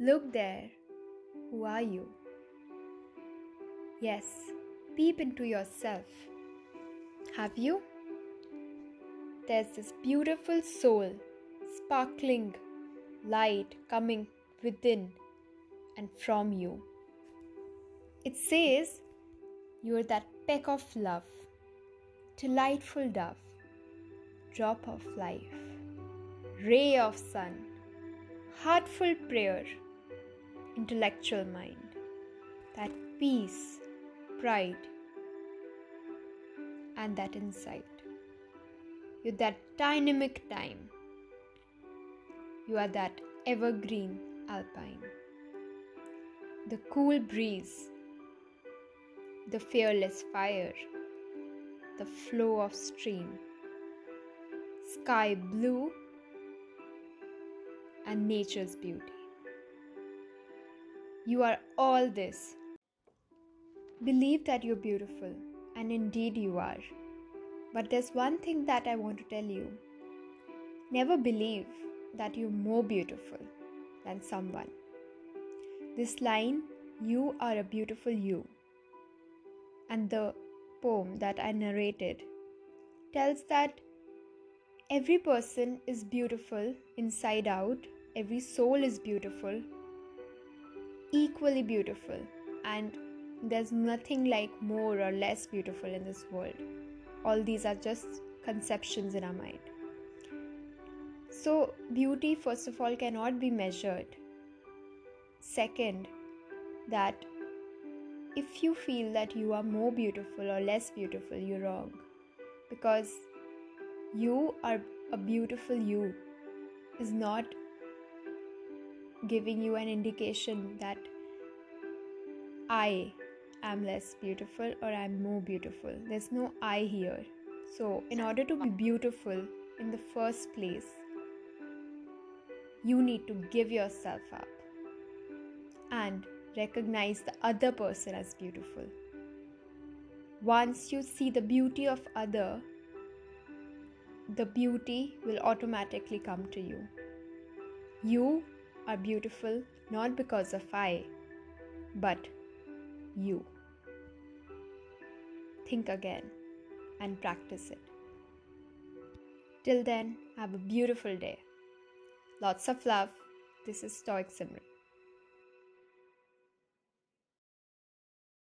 Look there. Who are you? Yes, peep into yourself. Have you? There's this beautiful soul, sparkling light coming within and from you. It says you are that peck of love, delightful dove, drop of life, ray of sun, heartful prayer, intellectual mind, that peace, pride, and that insight. You're that dynamic time. You are that evergreen alpine. The cool breeze, the fearless fire, the flow of stream, sky blue, and nature's beauty. You are all this. Believe that you're beautiful, and indeed you are. But there's one thing that I want to tell you never believe that you're more beautiful than someone. This line, You are a beautiful you, and the poem that I narrated tells that every person is beautiful inside out, every soul is beautiful, equally beautiful, and there's nothing like more or less beautiful in this world. All these are just conceptions in our mind. So, beauty, first of all, cannot be measured. Second, that if you feel that you are more beautiful or less beautiful, you're wrong. Because you are a beautiful you is not giving you an indication that I am less beautiful or I'm more beautiful. There's no I here. So, in order to be beautiful in the first place, you need to give yourself up and recognize the other person as beautiful. Once you see the beauty of other, the beauty will automatically come to you. You are beautiful not because of I, but you. Think again and practice it. Till then, have a beautiful day. Lots of love. This is Stoic Simran.